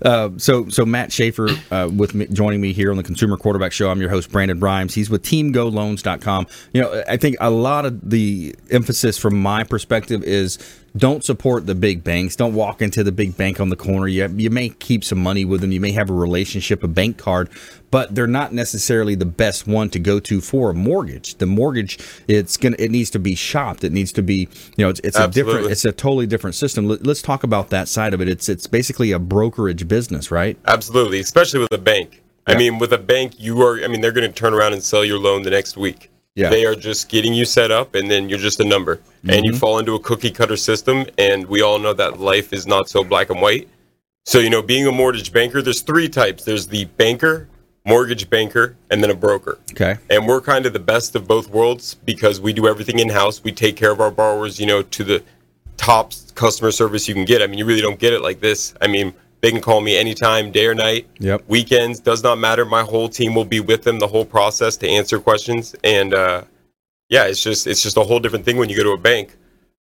Uh, so so Matt Schafer uh, with me, joining me here on the Consumer Quarterback Show. I'm your host Brandon Rhymes. He's with TeamGoLoans.com. You know, I think a lot of the emphasis from my perspective is don't support the big banks. Don't walk into the big bank on the corner. You, you may keep some money with them. You may have a relationship, a bank card, but they're not necessarily the best one to go to for a mortgage. The mortgage, it's gonna, it needs to be shopped. It needs to be, you know, it's, it's a different, it's a totally different system. Let- Let's talk about that side of it. It's it's basically a brokerage business, right? Absolutely, especially with a bank. I mean, with a bank, you are. I mean, they're going to turn around and sell your loan the next week. Yeah. They are just getting you set up, and then you're just a number, and Mm-hmm. you fall into a cookie cutter system. And we all know that life is not so black and white. So you know, being a mortgage banker, there's three types. There's the banker, mortgage banker, and then a broker. Okay. And we're kind of the best of both worlds because we do everything in house. We take care of our borrowers, you know, to the top customer service you can get. I mean, you really don't get it like this. I mean, they can call me anytime, day or night. Yep. Weekends does not matter. My whole team will be with them the whole process to answer questions. And uh, yeah, it's just it's just a whole different thing when you go to a bank.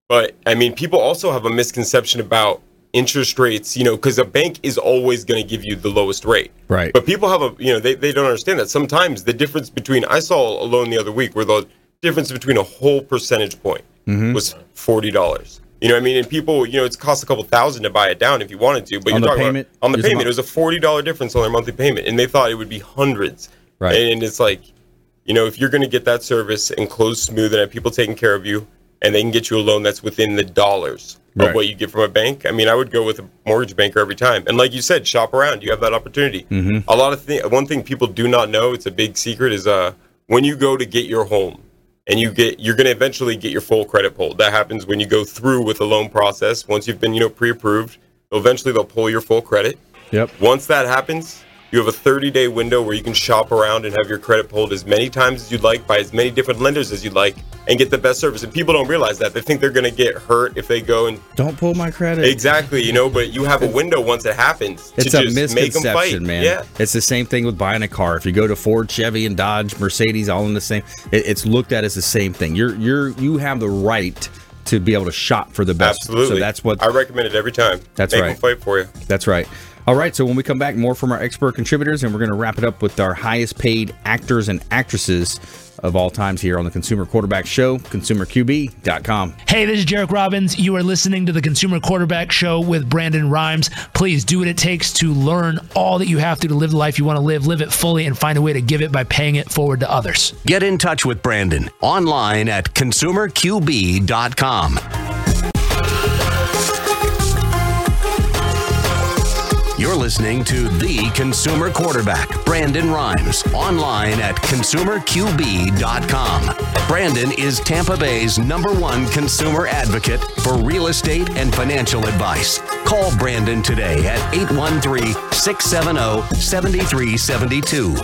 But I mean, people also have a misconception about interest rates, you know, because a bank is always going to give you the lowest rate. Right. But people have a, you know, they, they don't understand that sometimes the difference between, I saw a loan the other week where the difference between a whole percentage point Mm-hmm. was $40. You know what I mean? And people, you know, it's cost a couple thousand to buy it down if you wanted to, but On you're the talking payment? about, on the payment, it was a $40 difference on their monthly payment. And they thought it would be hundreds. Right. And it's like, you know, if you're going to get that service and close smooth and have people taking care of you, and they can get you a loan that's within the dollars Right. of what you get from a bank. I mean, I would go with a mortgage banker every time. And like you said, shop around. You have that opportunity. Mm-hmm. A lot of things. One thing people do not know, it's a big secret, is uh when you go to get your home, and you get you're going to eventually get your full credit pulled. That happens when you go through with the loan process. Once you've been you know pre-approved, eventually they'll pull your full credit. Yep. Once that happens, You have a 30 day window where you can shop around and have your credit pulled as many times as you'd like by as many different lenders as you'd like and get the best service. And people don't realize that. They think they're going to get hurt if they go and. Don't pull my credit. Exactly, you know, but you have a window once it happens It's to a just make them fight. misconception, man. Yeah. It's the same thing with buying a car. If you go to Ford, Chevy, and Dodge, Mercedes, all in the same, it, it's looked at as the same thing. You're you're you have the right to be able to shop for the best. Absolutely. So that's what I recommend it every time. That's Make right. them fight for you. That's right. All right, so when we come back, more from our expert contributors, and we're going to wrap it up with our highest paid actors and actresses of all times here on the Consumer Quarterback Show, consumerqb.com. Hey, this is Jairek Robbins. You are listening to the Consumer Quarterback Show with Brandon Rhymes. Please do what it takes to learn all that you have to to live the life you want to live, live it fully, and find a way to give it by paying it forward to others. Get in touch with Brandon online at consumerqb.com. You're listening to the consumer quarterback, Brandon Rhymes, online at consumerqb.com. Brandon is Tampa Bay's number one consumer advocate for real estate and financial advice. Call Brandon today at 813 670 7372.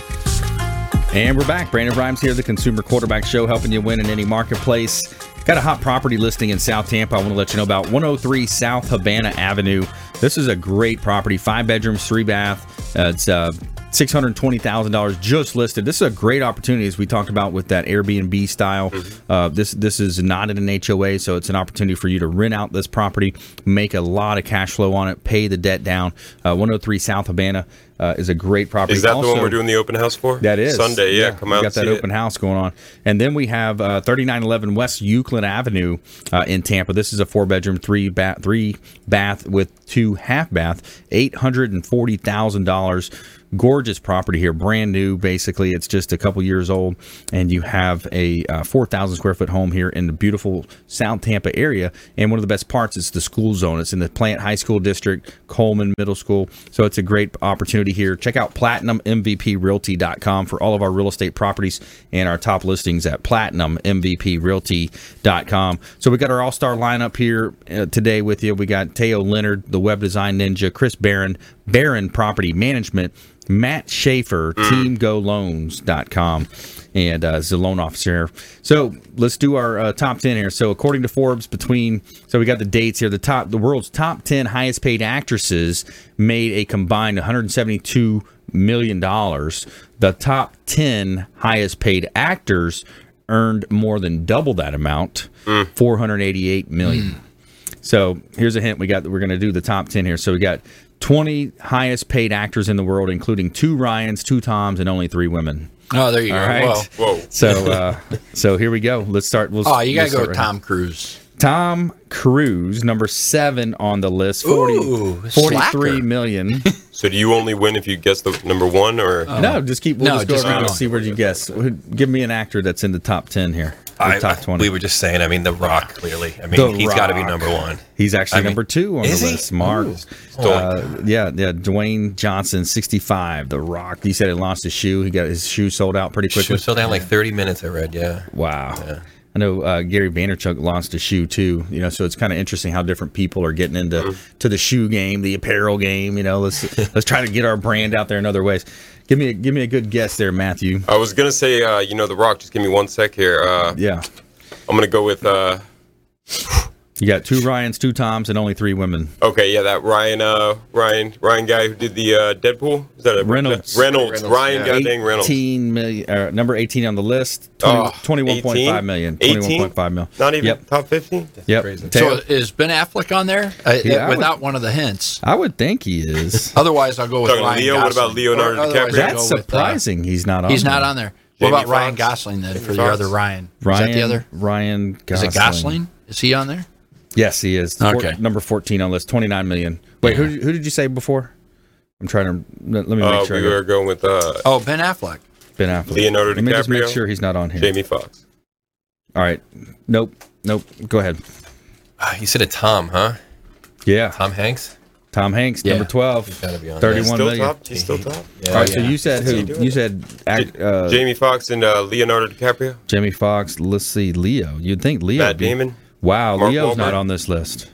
And we're back. Brandon Rhymes here, the Consumer Quarterback Show, helping you win in any marketplace. Got a hot property listing in South Tampa. I want to let you know about 103 South Havana Avenue. This is a great property, five bedrooms, three bath. Uh, it's uh, $620,000 just listed. This is a great opportunity, as we talked about with that Airbnb style. Uh, this this is not in an HOA, so it's an opportunity for you to rent out this property, make a lot of cash flow on it, pay the debt down. Uh, 103 South Havana uh, is a great property. Is that the one we're doing the open house for? that is Sunday. Yeah, come we out. Got that open it. house going on, and then we have uh, 3911 West Euclid Avenue uh, in Tampa. This is a four bedroom, three bath, three bath with two half bath, eight hundred and forty thousand dollars. Gorgeous property here, brand new. Basically, it's just a couple years old, and you have a uh, 4,000 square foot home here in the beautiful South Tampa area. And one of the best parts is the school zone. It's in the Plant High School District, Coleman Middle School. So it's a great opportunity here. Check out PlatinumMVPRealty.com for all of our real estate properties and our top listings at PlatinumMVPRealty.com. So we got our all star lineup here uh, today with you. We got Teo Leonard, the web design ninja, Chris Baran, Baran Property Management. Matt Schafer, teamgoloans.com, and uh, is the loan officer. So let's do our uh, top 10 here. So according to Forbes, between, so we got the dates here, the top, the world's top 10 highest paid actresses made a combined $172 million. The top 10 highest paid actors earned more than double that amount, 488 million. So here's a hint. We got we're going to do the top ten here. So we got 20 highest paid actors in the world, including two Ryans, two Toms, and only three women. Oh, there you All go. right. Whoa. Whoa. So uh, so here we go. Let's start. We'll, Oh, you we'll gotta go with right Tom Cruise. Here. Tom Cruise, number seven on the list. 40, Ooh, 43 slacker. million. So do you only win if you guess the number one, or no, just keep. We'll No, just go just around keep and going. see where you guess. Give me an actor that's in the top ten here. The I- top twenty. We were just saying. I mean, The Rock. Clearly, I mean, The he's got to be number one. He's actually I mean, number two on the is he? list. Mark. Uh, yeah, yeah. Dwayne Johnson, 65. The Rock. He said he lost his shoe. He got his shoe sold out pretty She quickly. was still down like 30 minutes. I read. Yeah. Wow. I know uh, Gary Vaynerchuk lost a shoe too. You know, so it's kind of interesting how different people are getting into to the shoe game, the apparel game. You know, let's let's try to get our brand out there in other ways. Give me a, give me a good guess there, Matthew. I was gonna say, uh, you know, The Rock. Just give me one sec here. Uh, Yeah, I'm gonna go with. Uh, you got two Ryans, two Toms, and only three women. okay, yeah, that Ryan, uh, Ryan, Ryan guy who did the uh, Deadpool. Is that a Reynolds. Reynolds, Ryan, goddamn Reynolds. 18 million, uh, number 18 on the list. 20, Oh, 21.5 million. 18? 21.5 million. Not even Yep. top 50. Yep. So Taylor- is Ben Affleck on there? Uh, Yeah, I would- without one of the hints. I would think he is. otherwise, I'll go with Talking Ryan Leo, what about Leonardo Or DiCaprio? That's go with, uh, surprising. he's not on. he's not there. on there. What Jamie about Ryan Gosling then for Jamie the other Ryan? Ryan, Is that the other? Ryan Is it Gosling? Is he on there? Yes, he is. Four- Okay. number 14 on the list. 29 million. Wait, who, who did you say before? I'm trying to let, let me make Uh, sure. I we got were going with uh, Oh, Ben Affleck. Ben Affleck. Leonardo Let me just make sure he's not on here. Jamie Foxx. All right. Nope. Nope. Go ahead. Ah, You said a Tom, huh? Yeah. Tom Hanks. Tom Hanks, Yeah. number 12. He's got to be on. Thirty- there. He's still million. top. He's still top. Yeah. All right. So you said who? You said uh, Jamie Foxx and uh, Leonardo DiCaprio. Jamie Foxx. Let's see. Leo. You'd think Leo. Matt would be- Damon. Wow. Mark Leo's not on this list.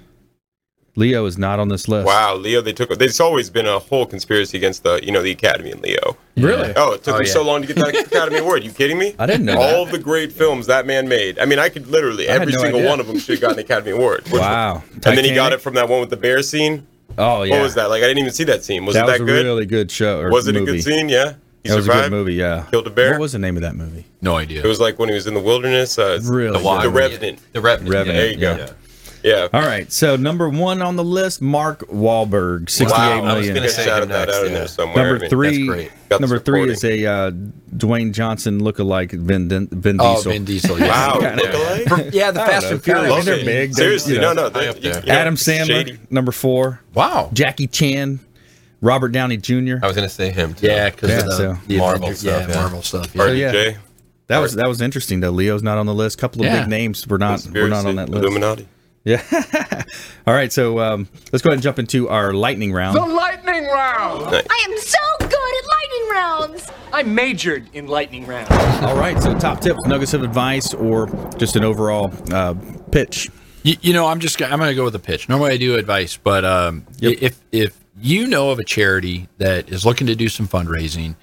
Leo is not on this list. Wow, Leo, they took. There's always been a whole conspiracy against the, you know, the Academy and Leo. Really? Oh, it took Oh, him yeah. so long to get that Academy Award. You kidding me? I didn't know All that. the great films that man made. I mean, I could literally I every no single idea. one of them should have gotten an Academy Award. Which- Wow. And then he got it from that one with the bear scene. Oh yeah. What was that? Like I didn't even see that scene. Was that it was that a good? really good show. Or was it movie. a good scene? Yeah. He That was a good movie. Yeah. Killed a bear? What was the name of that movie? No idea. It was like when he was in the wilderness. Uh, Really. the, good. the Revenant. The Revenant. Revenant, There you go. Yeah. Yeah. All right. So number one on the list, Mark Wahlberg, sixty-eight Wow, million. I was gonna say him that next, out in yeah. there somewhere. I Number mean, three. Number the three is a uh, Dwayne Johnson lookalike Vin, Vin Oh, Vin Diesel. Yeah. Wow. Kinda- lookalike? For- yeah, the Fast and Furious. they're big. Seriously, you know. no, no. they're- High up you- there. Adam Sandler, shady. number four. Wow. Jackie Chan, Robert Downey Jr. I was going to say him. Too. Yeah, because Yeah, the, so- the Marvel Avengers- stuff, Yeah, yeah. Marvel stuff. Yeah. RDJ. yeah. That was that was interesting though. Leo's not on the list. A couple of Yeah. big names were not were not on that list. Illuminati. Yeah. All right. So um, let's go ahead and jump into our lightning round. The lightning round! I am so good at lightning rounds! I majored in lightning rounds. All right. So top tips, nuggets of advice, or just an overall uh, pitch. You, you know, I'm just gonna- I'm going to go with a pitch. Normally I do advice, but um, Yep. if if you know of a charity that is looking to do some fundraising,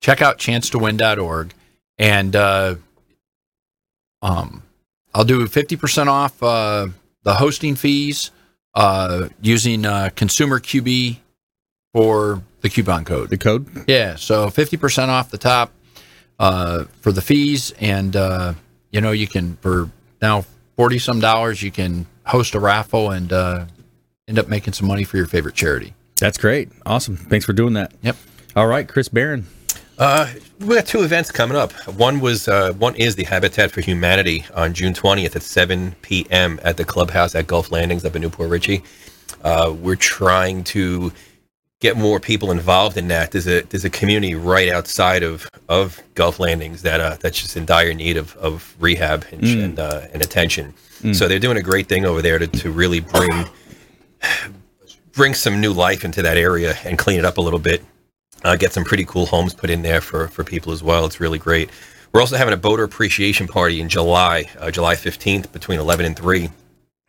check out chancetowin.org, and uh, um, I'll do 50% off uh, the hosting fees uh, using uh, Consumer QB for the coupon code. The code. Yeah, so 50% off the top uh, for the fees. And, uh, you know, you can, for now 40 some dollars, you can host a raffle and uh, end up making some money for your favorite charity. That's great. Awesome. Thanks for doing that. Yep. All right, Chris Baran. Uh, we got two events coming up. One was uh, one is the Habitat for Humanity on June 20th at 7 p.m. at the clubhouse at Gulf Landings up in New Port Richey. Uh, we're trying to get more people involved in that. There's a there's a community right outside of, of Gulf Landings that uh, that's just in dire need of, of rehab and Mm. and, uh, and attention. So they're doing a great thing over there to, to really bring bring some new life into that area and clean it up a little bit. Uh, get some pretty cool homes put in there for, for people as well. It's really great. We're also having a boater appreciation party in July, uh, July 15th, between 11 and 3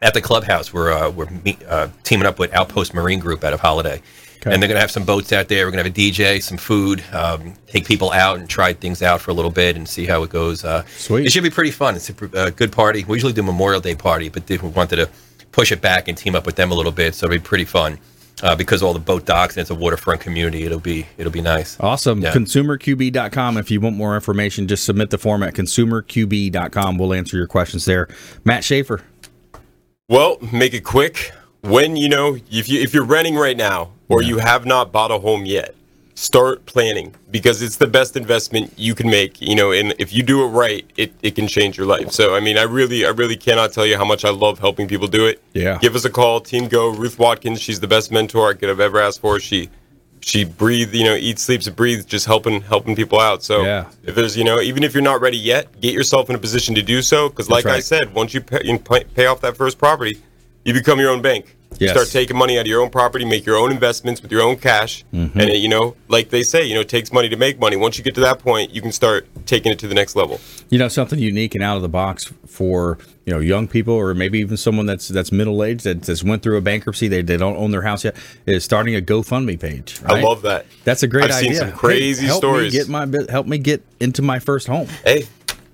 at the clubhouse. We're, uh, we're meet, uh, teaming up with Outpost Marine Group out of Holiday. And they're going to have some boats out there. We're going to have a DJ, some food, um, take people out and try things out for a little bit and see how it goes. Uh, Sweet. It should be pretty fun. It's a uh, good party. We usually do Memorial Day party, but we wanted to push it back and team up with them a little bit. So it'll be pretty fun. Uh, because all the boat docks and it's a waterfront community, it'll be it'll be nice. Awesome. Yeah. ConsumerQB.com. If you want more information, just submit the form at ConsumerQB.com. We'll answer your questions there. Matt Schafer. Well, make it quick. When you know if you if you're renting right now or you have not bought a home yet, start planning because it's the best investment you can make. You know, and if you do it right, it, it can change your life. So I mean, I really I really cannot tell you how much I love helping people do it. Yeah. Give us a call, Team Go. Ruth Watkins, she's the best mentor I could have ever asked for. She she breathes you know, eats, sleeps, breathes, just helping helping people out. So Yeah. if there's, you know, even if you're not ready yet, get yourself in a position to do so. Because like I said, once you pay, you pay off that first property, you become your own bank. You Yes. start taking money out of your own property, make your own investments with your own cash, Mm-hmm. and it, you know, like they say, you know, it takes money to make money. Once you get to that point, you can start taking it to the next level. You know, something unique and out of the box for, you know, young people or maybe even someone that's that's middle aged that just went through a bankruptcy, they, they don't own their house yet, is starting a GoFundMe page. I love that. That's a great I've idea. seen some crazy Hey, help stories. Me get my help me get into my first home. Hey,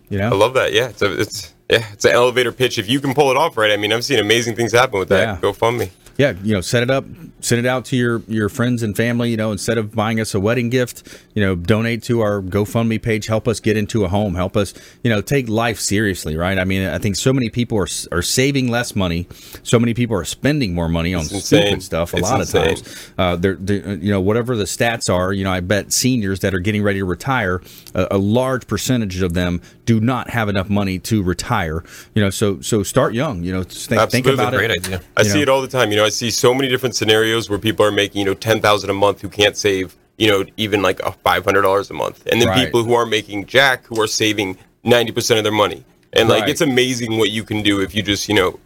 You know, I love that. Yeah, it's a, it's yeah, it's an elevator pitch. If you can pull it off right, I mean, I've seen amazing things happen with that. Yeah. GoFundMe. Yeah, you know, set it up, send it out to your your friends and family. You know, instead of buying us a wedding gift, you know, donate to our GoFundMe page. Help us get into a home. Help us, you know, take life seriously. Right? I mean, I think so many people are are saving less money. So many people are spending more money on It's insane. stupid stuff. A It's lot insane. of times, uh, they're, they're, you know, whatever the stats are. You know, I bet seniors that are getting ready to retire, a, a large percentage of them do not have enough money to retire. You know, so so start young. You know, think, think Absolutely. about Great it. idea. I You see know? it all the time. You know, I see so many different scenarios where people are making, you know, ten thousand a month who can't save, you know, even like a five hundred dollars a month, and then Right. people who are making jack who are saving ninety percent of their money. And like, Right. it's amazing what you can do if you just, you know,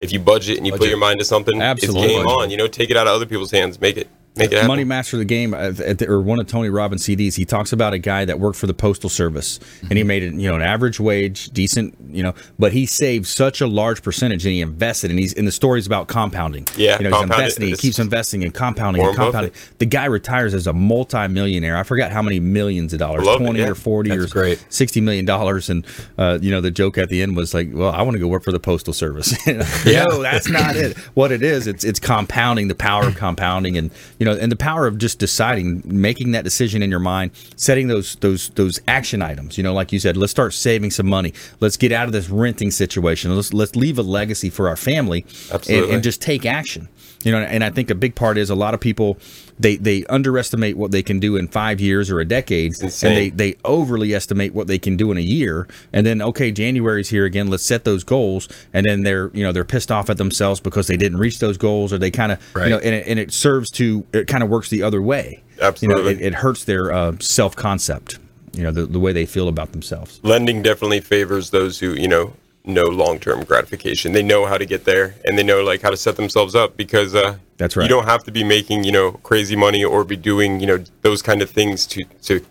if you budget and you put your mind to something. Absolutely. it's game on. You know, take it out of other people's hands, make it. Make it happen. Money Master of the Game, at the, or one of Tony Robbins' CDs, he talks about a guy that worked for the Postal Service, and he made it, you know, an average wage, decent, you know, but he saved such a large percentage, and he invested, and he's in the stories about compounding. Yeah, you know, he's investing, he keeps investing and compounding and compounding. The guy retires as a multi-millionaire. I forgot how many millions of dollars, Love it, twenty yeah. or forty That's or great. sixty million dollars, and uh, you know, the joke at the end was like, "Well, I want to go work for the Postal Service." No, that's not it. What it is, it's it's compounding, the power of compounding, and you know, and the power of just deciding, making that decision in your mind, setting those those those action items. You know, like you said, let's start saving some money. Let's get out of this renting situation. Let's let's leave a legacy for our family, and, and just take action. You know, and I think a big part is a lot of people they they underestimate what they can do in five years or a decade, and they they overly estimate what they can do in a year. And then okay, January's here again. Let's set those goals, and then they're you know they're pissed off at themselves because they didn't reach those goals, or they kind of Right. you know, and it, and it serves to it kind of works the other way. Absolutely. you know, it, it hurts their uh, self concept. You know, the, the way they feel about themselves. lending definitely favors those who you know know long-term gratification they know how to get there and they know like how to set themselves up because uh That's right. you don't have to be making you know crazy money or be doing you know those kind of things to to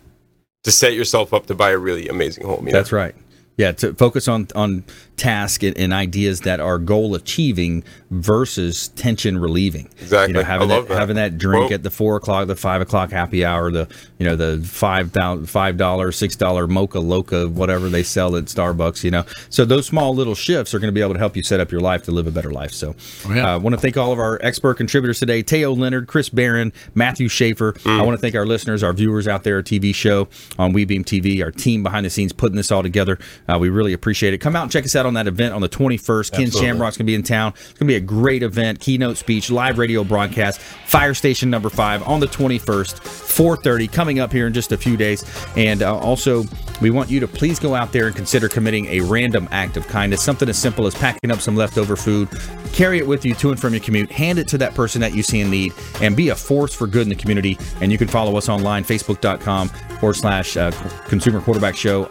to set yourself up to buy a really amazing home you know? That's right. Yeah, to focus on on task and, and ideas that are goal achieving versus tension relieving. Exactly. You know, having I love that, that. having that drink Well- at the four o'clock, the five o'clock happy hour, the you know the five thousand five dollar, six dollar mocha loca, whatever they sell at Starbucks. You know, so those small little shifts are going to be able to help you set up your life to live a better life. So, yeah. uh, I want to thank all of our expert contributors today: Teo Leonard, Chris Baran, Matthew Schafer. I want to thank our listeners, our viewers out there, TV show on WeBeam TV, our team behind the scenes putting this all together. Uh, we really appreciate it. Come out and check us out on that event on the 21st. Ken Absolutely. Shamrock's going to be in town. It's going to be a great event, keynote speech, live radio broadcast, Fire Station number five on the 21st, 4:30, coming up here in just a few days. And uh, also, we want you to please go out there and consider committing a random act of kindness, something as simple as packing up some leftover food, carry it with you to and from your commute, hand it to that person that you see in need, and be a force for good in the community. And you can follow us online, facebook.com forward slash uh, Consumer Quarterback Show,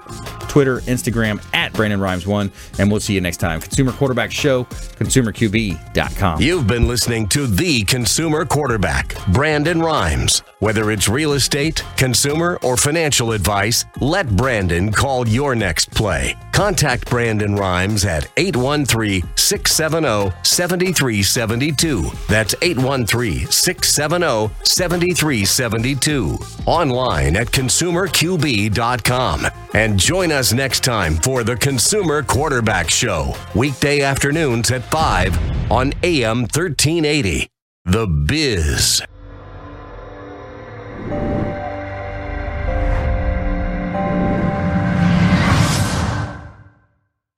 Twitter, Instagram at Brandon Rhymes One, and we'll see you next time. Consumer Quarterback Show, consumerqb.com. You've been listening to the consumer quarterback, Brandon Rhymes. Whether it's real estate, consumer, or financial advice, let Brandon call your next play. Contact Brandon Rhymes at 813 670 7372. That's 813 670 7372. Online at consumerqb.com. And join us next time for the Consumer Quarterback Show, weekday afternoons at 5 on AM 1380. The Biz.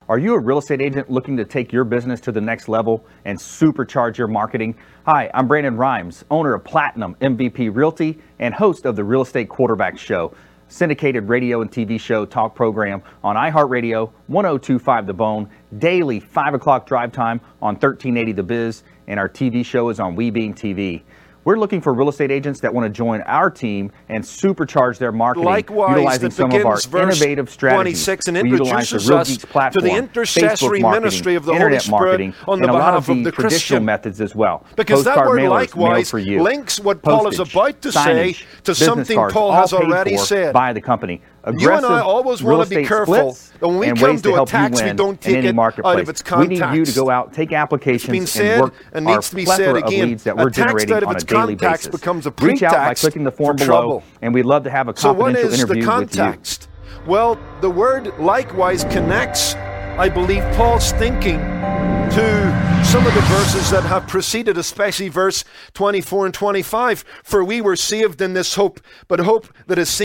Are you a real estate agent looking to take your business to the next level and supercharge your marketing? Hi, I'm Brandon Rhymes, owner of Platinum MVP Realty and host of the Real Estate Quarterback Show, syndicated radio and TV show talk program on iHeartRadio, 1025 The Bone, daily 5 o'clock drive time on 1380 The Biz, and our TV show is on WeBeam TV. We're looking for real estate agents that want to join our team and supercharge their marketing, Likewise, utilizing that some of our innovative strategies. 26 and We utilize the introduces Real us Geeks to the platform, intercessory marketing, ministry of the Holy internet Spirit marketing, on the and a lot behalf of the the traditional Christian. methods as well. Because that Postcard word mailers likewise for you. links what Paul is about to say to something cards, Paul has already said. by the company. You and I always want to be careful that when we come to help you attacks, we don't in take it out of its We need you to go out, take applications, been said and work and needs to be said again. that we're generating out of on a its daily context basis. becomes a Reach out by clicking the form for below, trouble. and we'd love to have a So what confidential is the interview with you. context? Well, the word likewise connects, I believe, Paul's thinking to some of the verses that have preceded, especially verse 24 and 25. For we were saved in this hope, but hope that is seen.